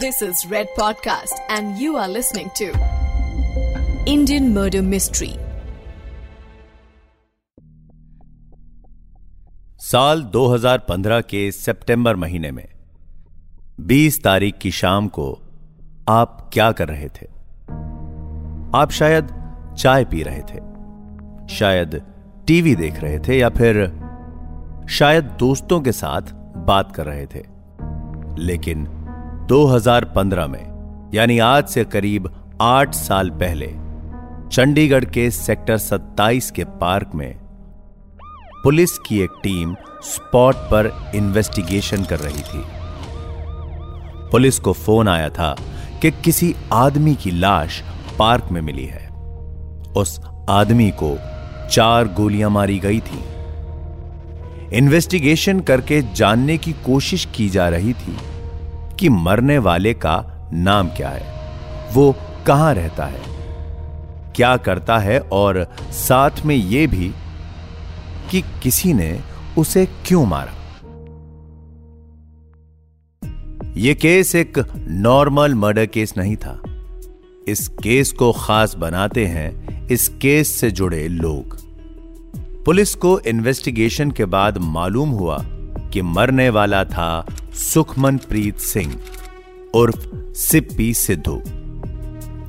This is Red Podcast, and you are listening to Indian Murder Mystery. साल 2015 के सितंबर महीने में 20 तारीख की शाम को आप क्या कर रहे थे आप शायद चाय पी रहे थे शायद टीवी देख रहे थे या फिर शायद दोस्तों के साथ बात कर रहे थे लेकिन 2015 में, यानी आज से करीब आठ साल पहले, चंडीगढ़ के सेक्टर 27 के पार्क में पुलिस की एक टीम स्पॉट पर इन्वेस्टिगेशन कर रही थी। पुलिस को फ़ोन आया था कि किसी आदमी की लाश पार्क में मिली है। उस आदमी को चार गोलियाँ मारी गई थी। इन्वेस्टिगेशन करके जानने की कोशिश की जा रही थी कि मरने वाले का नाम क्या है? वो कहाँ रहता है? क्या करता है? और साथ में यह भी कि किसी ने उसे क्यों मारा? यह केस एक नॉर्मल मर्डर केस नहीं था। इस केस को खास बनाते हैं इस केस से जुड़े लोग। पुलिस को इन्वेस्टिगेशन के बाद मालूम हुआ कि मरने वाला था सुखमन प्रीत सिंह उर्फ़ सिप्पी सिद्धू,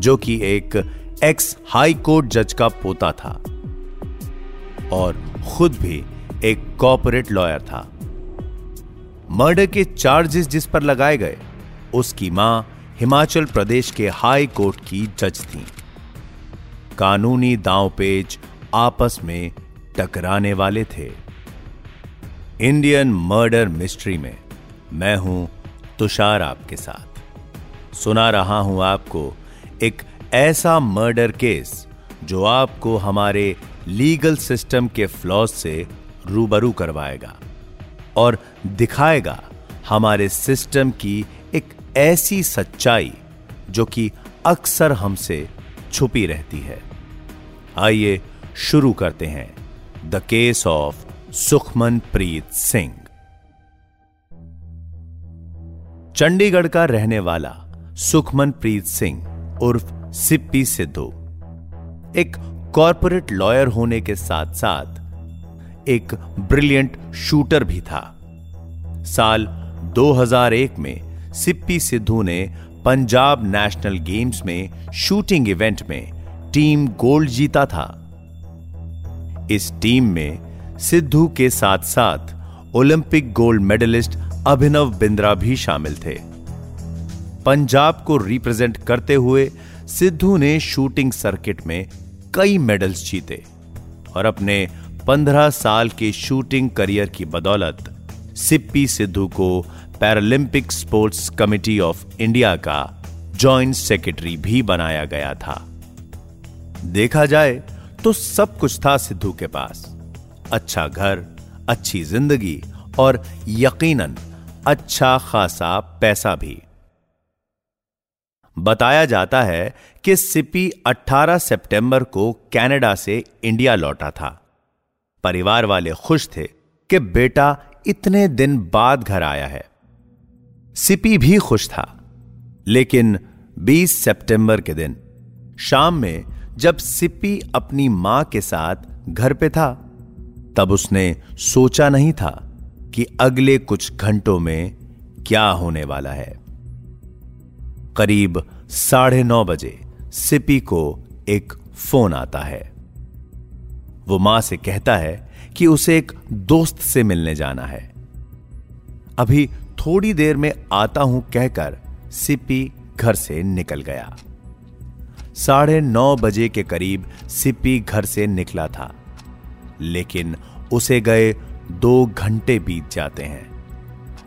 जो कि एक एक्स हाई कोर्ट जज का पोता था और खुद भी एक कॉपोरेट लॉयर था। मर्डर के चार्जेस जिस पर लगाए गए, उसकी माँ हिमाचल प्रदेश के हाई कोर्ट की जज थी। कानूनी दांवपेच आपस में टकराने वाले थे। इंडियन मर्डर मिस्ट्री में मैं हूँ तुषार आपके साथ। सुना रहा हूँ आपको एक ऐसा मर्डर केस जो आपको हमारे लीगल सिस्टम के फ्लॉज से रूबरू करवाएगा और दिखाएगा हमारे सिस्टम की एक ऐसी सच्चाई जो कि अक्सर हमसे छुपी रहती है। आइए शुरू करते हैं। The case of Sukhman Preet Singh Chandigarh का रहने वाला सुखमन प्रीत सिंह उर्फ़ सिप्पी सिद्धू, एक कॉरपोरेट लॉयर होने के साथ साथ एक ब्रिलियंट शूटर भी था। साल 2001 में सिप्पी सिद्धू ने पंजाब नेशनल गेम्स में शूटिंग इवेंट में टीम गोल्ड जीता था। इस टीम में सिद्धू के साथ साथ Olympic gold medallist Abhinav Bindra भी शामिल थे। पंजाब को रिप्रेजेंट करते हुए सिद्धू ने शूटिंग सर्किट में कई मेडल्स जीते और अपने 15 साल के शूटिंग करियर की बदौलत सिप्पी सिद्धू को Paralympic sports committee of India का जॉइंट सेक्रेटरी भी बनाया गया था। देखा जाए तो सब कुछ था सिद्धू के पास। अच्छा घर, अच्छी ज़िंदगी और यकीनन अच्छा खासा पैसा भी। बताया जाता है कि सिपी 18 सितंबर को कनाडा से इंडिया लौटा था। परिवार वाले खुश थे कि बेटा इतने दिन बाद घर आया है। सिपी भी खुश था। लेकिन 20 सितंबर के दिन, शाम में जब सिपी अपनी माँ के साथ घर पे था, तब उसने सोचा नहीं था कि अगले कुछ घंटों में क्या होने वाला है। करीब साढ़े नौ बजे सिपी को एक फ़ोन आता है। वो माँ से कहता है कि उसे एक दोस्त से मिलने जाना है। अभी थोड़ी देर में आता हूँ कहकर सिपी घर से निकल गया। साढ़े नौ बजे के करीब सिपी घर से निकला था, लेकिन उसे गए दो घंटे बीत जाते हैं।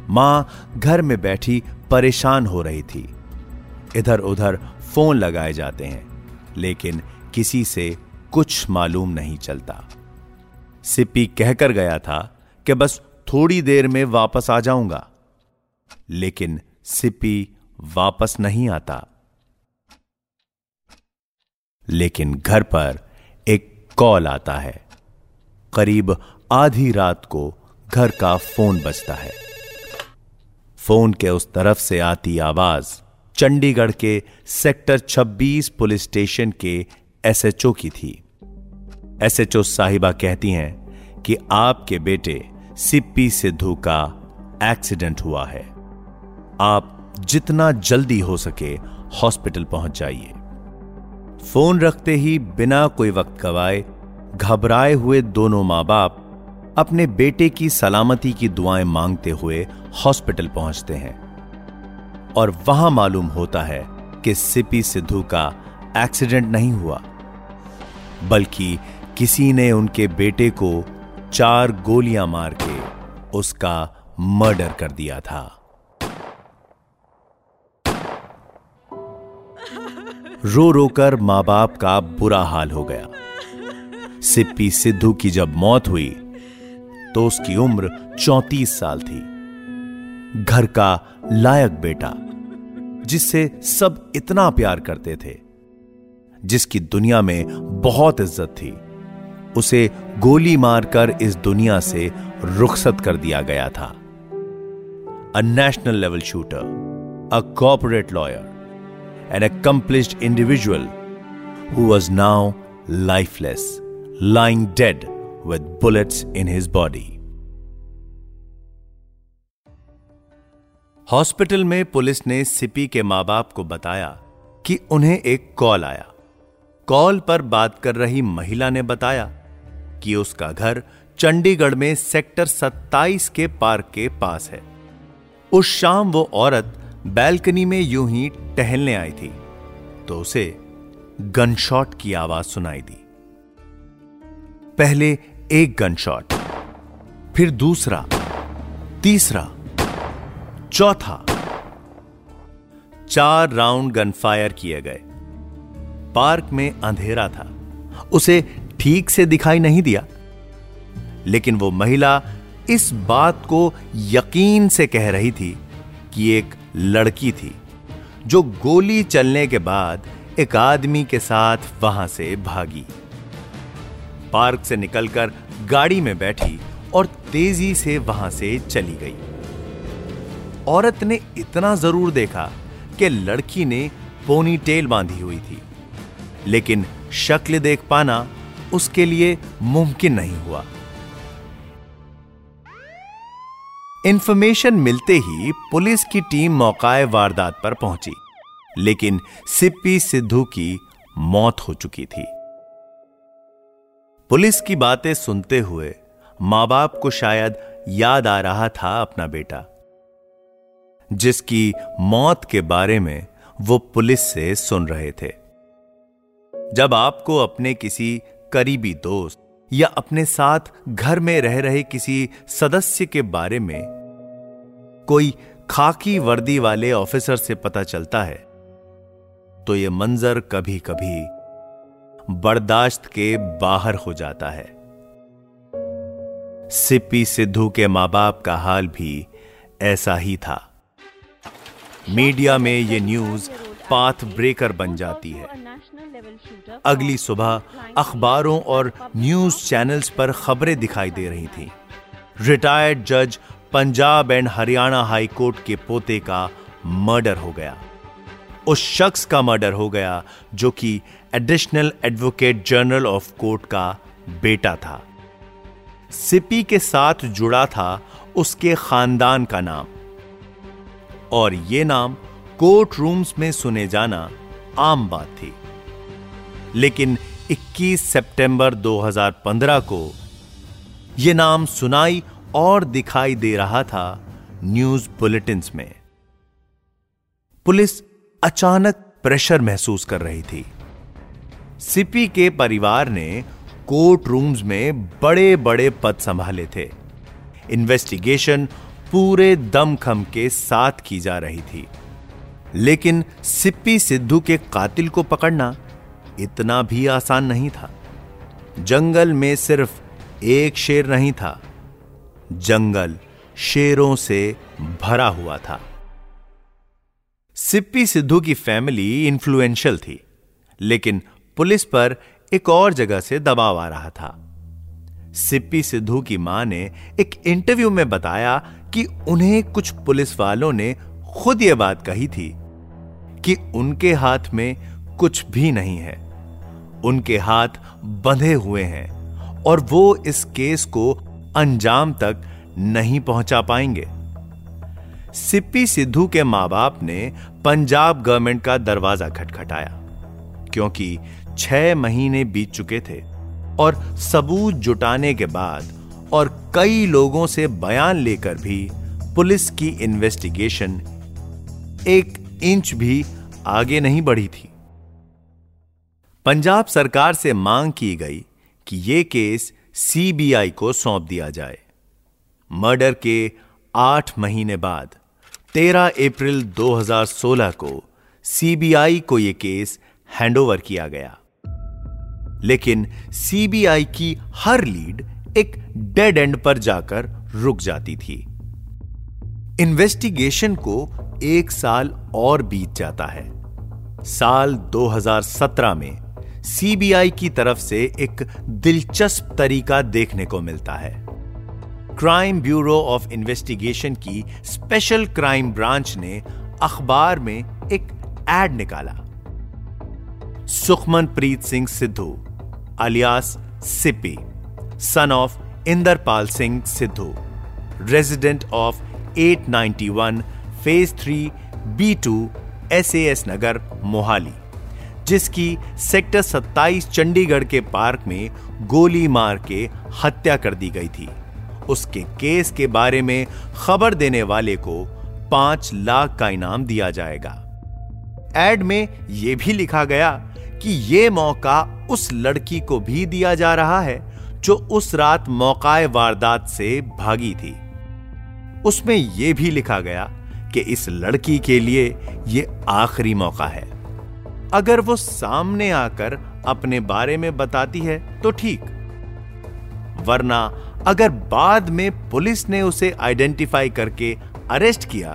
माँ घर में बैठी परेशान हो रही थी। इधर उधर फ़ोन लगाए जाते हैं, लेकिन किसी से कुछ मालूम नहीं चलता। सिप्पी कहकर गया था कि बस थोड़ी देर में वापस आ जाऊँगा। लेकिन सिप्पी वापस नहीं आता। लेकिन घर पर एक कॉल आता है। करीब आधी रात को घर का फ़ोन बजता है। फ़ोन के उस तरफ़ से आती आवाज़ चंडीगढ़ के सेक्टर 26 पुलिस स्टेशन के एसएचओ की थी। एसएचओ साहिबा कहती हैं कि आपके बेटे सिप्पी सिद्धू का एक्सीडेंट हुआ है। आप जितना जल्दी हो सके हॉस्पिटल पहुँच जाइए। फ़ोन रखते ही बिना कोई वक्त गवाए घबराए हुए दोनों माँ बाप अपने बेटे की सलामती की दुआएँ मांगते हुए हॉस्पिटल पहुँचते हैं। और वहाँ मालूम होता है कि सिपी सिद्धू का एक्सीडेंट नहीं हुआ, बल्कि किसी ने उनके बेटे को चार गोलियाँ मार के उसका मर्डर कर दिया था। रो रोकर माँ बाप का बुरा हाल हो गया। सिप्पी सिद्धू की जब मौत हुई तो उसकी उम्र चौतीस साल थी। घर का लायक बेटा जिससे सब इतना प्यार करते थे जिसकी दुनिया में बहुत इज़्ज़त थी उसे गोली मारकर इस दुनिया से रुखसत कर दिया गया था। A national level shooter a corporate lawyer an accomplished individual who was now lifeless, lying dead with bullets in his body. Hospital में पुलिस ने सिपी के माँ बाप को बताया कि उन्हें एक कॉल आया। कॉल पर बात कर रही महिला ने बताया कि उसका घर चंडीगढ़ में सेक्टर 27 के पार्क के पास है। उस शाम वो औरत बैल्कनी में यूँ ही टहलने आई थी तो उसे गनशॉट की आवाज़ सुनाई दी। पहले एक गनशॉट फिर दूसरा, तीसरा, चौथा। चार राउंड गन फायर किए गए। पार्क में अंधेरा था। उसे ठीक से दिखाई नहीं दिया। लेकिन वो महिला इस बात को यकीन से कह रही थी कि एक लड़की थी, जो गोली चलने के बाद एक आदमी के साथ वहाँ से भागी। पार्क से निकलकर गाड़ी में बैठी और तेज़ी से वहाँ से चली गई। औरत ने इतना ज़रूर देखा कि लड़की ने पोनी टेल बांधी हुई थी, लेकिन शक्ल देख पाना उसके लिए मुमकिन नहीं हुआ। इंफॉर्मेशन मिलते ही पुलिस की टीम मौकाए वारदात पर पहुँची, लेकिन सिप्पी सिद्धू की मौत हो चुकी थी। पुलिस की बातें सुनते हुए माँ बाप को शायद याद आ रहा था अपना बेटा, जिसकी मौत के बारे में वो पुलिस से सुन रहे थे। जब आपको अपने किसी करीबी दोस्त या अपने साथ घर में रह रहे किसी सदस्य के बारे में कोई खाकी वर्दी वाले ऑफिसर से पता चलता है तो यह मंजर कभी कभी बर्दाश्त के बाहर हो जाता है। सिप्पी सिद्धू के माँ बाप का हाल भी ऐसा ही था। मीडिया में यह न्यूज़ पाथ ब्रेकर बन जाती है। अगली सुबह अखबारों और न्यूज़ चैनल्स पर खबरें दिखाई दे रही थी। रिटायर्ड जज Punjab and Haryana high court के पोते का मर्डर हो गया। उस शख्स का मर्डर हो गया, जो कि additional advocate general of court का बेटा था। सिपी के साथ जुड़ा था उसके खानदान का नाम। और यह नाम कोर्ट रूम्स में सुने जाना आम बात थी। लेकिन 21 सितंबर 2015 को यह नाम सुनाई और दिखाई दे रहा था न्यूज़ बुलेटिन में। पुलिस अचानक प्रेशर महसूस कर रही थी। सिपी के परिवार ने कोर्ट रूम्स में बड़े बड़े पद संभाले थे। इन्वेस्टिगेशन पूरे दमखम के साथ की जा रही थी। लेकिन सिप्पी सिद्धू के कातिल को पकड़ना इतना भी आसान नहीं था। जंगल में सिर्फ़ एक शेर नहीं था। जंगल शेरों से भरा हुआ था। सिप्पी सिद्धू की फैमिली इन्फ्लुएंशियल थी, लेकिन पुलिस पर एक और जगह से दबाव आ रहा था। सिप्पी सिद्धू की माँ ने एक इंटरव्यू में बताया कि उन्हें कुछ पुलिस वालों ने खुद यह बात कही थी कि उनके हाथ में कुछ भी नहीं है। उनके हाथ बंधे हुए हैं और वो इस केस को अंजाम तक नहीं पहुँचा पाएँगे। सिप्पी सिद्धू के माँ बाप ने पंजाब गवर्नमेंट का दरवाज़ा खटखटाया, क्योंकि छह महीने बीत चुके थे और सबूत जुटाने के बाद और कई लोगों से बयान लेकर भी पुलिस की इन्वेस्टिगेशन एक इंच भी आगे नहीं बढ़ी थी। पंजाब सरकार से मांग की गई कि यह केस सीबीआई को सौंप दिया जाए। मर्डर के आठ महीने बाद 13 अप्रैल 2016 को सीबीआई को यह केस हैंडओवर किया गया। लेकिन सीबीआई की हर लीड एक डेड एंड पर जाकर रुक जाती थी। इन्वेस्टिगेशन को एक साल और बीत जाता है। साल 2017 में सीबीआई की तरफ़ से एक दिलचस्प तरीका देखने को मिलता है। क्राइम ब्यूरो ऑफ़ इन्वेस्टिगेशन की स्पेशल क्राइम ब्रांच ने अखबार में एक एड निकाला। Sukhman Preet Singh Sidhu alias Sippy son of Inderpal Singh Sidhu resident of 891 phase three B two S S Nagar, Mohali, जिसकी सेक्टर 27 चंडीगढ़ के पार्क में गोली मार के हत्या कर दी गई थी। उसके केस के बारे में खबर देने वाले को पाँच लाख का इनाम दिया जाएगा। एड में यह भी लिखा गया कि यह मौका उस लड़की को भी दिया जा रहा है जो उस रात मौकाए वारदात से भागी थी। उसमें यह भी लिखा गया कि इस लड़की के लिए यह आखिरी मौका है। अगर वो सामने आकर अपने बारे में बताती है तो ठीक, वरना अगर बाद में पुलिस ने उसे आइडेंटिफाई करके अरेस्ट किया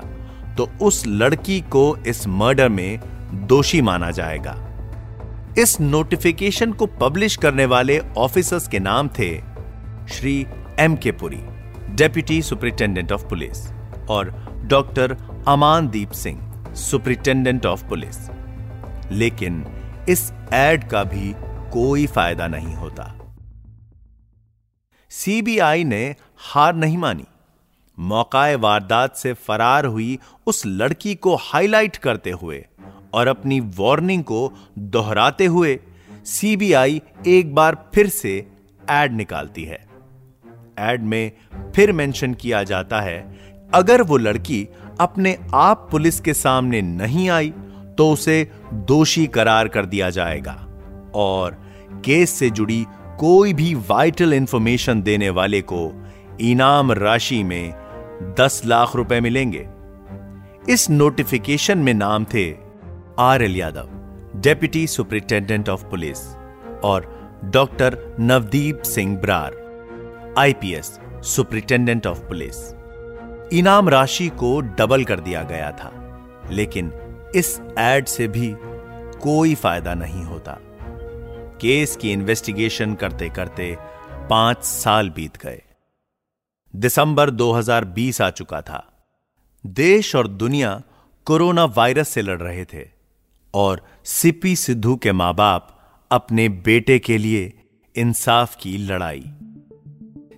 तो उस लड़की को इस मर्डर में दोषी माना जाएगा। इस नोटिफिकेशन को पब्लिश करने वाले ऑफिसर्स के नाम थे Shri M K Puri deputy superintendent of police और doctor Amandeep Singh superintendent of police लेकिन इस एड का भी कोई फ़ायदा नहीं होता। सीबीआई ने हार नहीं मानी। मौकाए वारदात से फरार हुई उस लड़की को हाईलाइट करते हुए और अपनी वार्निंग को दोहराते हुए सीबीआई एक बार फिर से एड निकालती है। एड में फिर मेंशन किया जाता है, अगर वो लड़की अपने आप पुलिस के सामने नहीं आई तो उसे दोषी करार कर दिया जाएगा और केस से जुड़ी कोई भी वाइटल इंफॉर्मेशन देने वाले को इनाम राशि में दस लाख रुपए मिलेंगे। इस नोटिफिकेशन में नाम थे R L Yadav deputy superintendent of police और doctor Navdeep Singh Brar IPS superintendent of police इनाम राशि को डबल कर दिया गया था, लेकिन इस एड से भी कोई फ़ायदा नहीं होता। केस की इन्वेस्टिगेशन करते करते पाँच साल बीत गए। दिसंबर 2020 आ चुका था। देश और दुनिया कोरोना वायरस से लड़ रहे थे और सिपी सिद्धू के माँ बाप अपने बेटे के लिए इंसाफ की लड़ाई।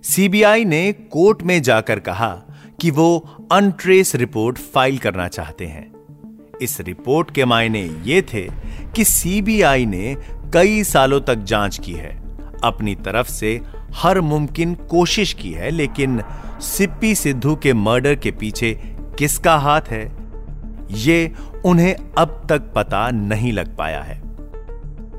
सीबीआई ने कोर्ट में जाकर कहा कि वो अनट्रेस रिपोर्ट फ़ाइल करना चाहते हैं। इस रिपोर्ट के मायने ये थे कि सीबीआई ने कई सालों तक जाँच की है। अपनी तरफ़ से हर मुमकिन कोशिश की है, लेकिन सिप्पी सिद्धू के मर्डर के पीछे किसका हाथ है? ये उन्हें अब तक पता नहीं लग पाया है।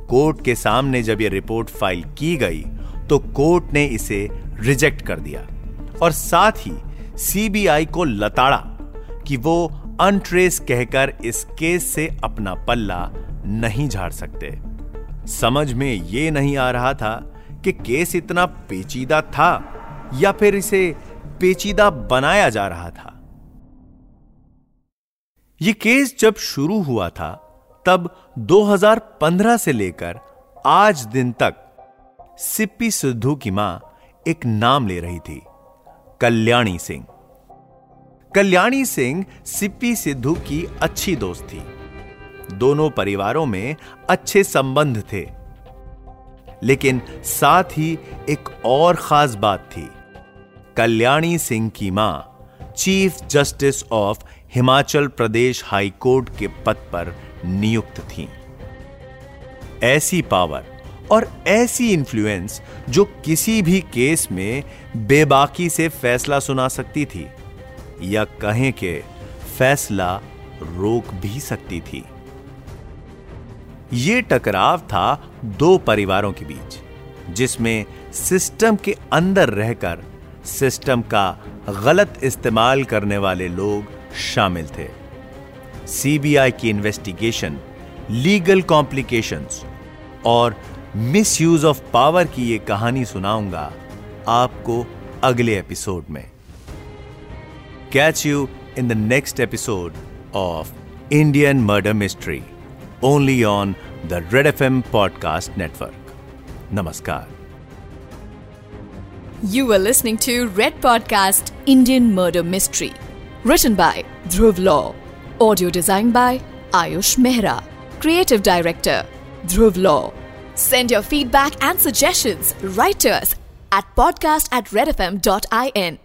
कोर्ट के सामने जब यह रिपोर्ट फ़ाइल की गई तो कोर्ट ने इसे रिजेक्ट कर दिया। और साथ ही सीबीआई को लताड़ा कि वो अनट्रेस कहकर इस केस से अपना पल्ला नहीं झाड़ सकते। समझ में यह नहीं आ रहा था कि केस इतना पेचीदा था या फिर इसे पेचीदा बनाया जा रहा था। यह केस जब शुरू हुआ था, तब 2015 से लेकर आज दिन तक सिप्पी सिद्धू की माँ एक नाम ले रही थी, कल्याणी सिंह। कल्याणी सिंह सिप्पी सिद्धू की अच्छी दोस्त थी। दोनों परिवारों में अच्छे संबंध थे। लेकिन साथ ही एक और खास बात थी। कल्याणी सिंह की माँ, chief justice of Himachal Pradesh high court के पद पर नियुक्त थीं। ऐसी पावर और ऐसी इन्फ्लुएंस जो किसी भी केस में बेबाकी से फैसला सुना सकती थी या कहें कि फैसला रोक भी सकती थी। यह टकराव था दो परिवारों के बीच, जिसमें सिस्टम के अंदर रहकर सिस्टम का गलत इस्तेमाल करने वाले लोग शामिल थे। सीबीआई की इन्वेस्टिगेशन, लीगल कॉम्प्लिकेशंस और मिस यूज़ ऑफ़ पावर की यह कहानी सुनाऊँगा आपको अगले एपिसोड में। Catch you in the next episode of Indian murder mystery only on the Red FM Podcast Network. Namaskar. You are listening to Red Podcast Indian Murder Mystery, written by Dhruv Law, audio designed by Ayush Mehra, creative director Dhruv Law. Send your feedback and suggestions right to us at podcast at redfm.in.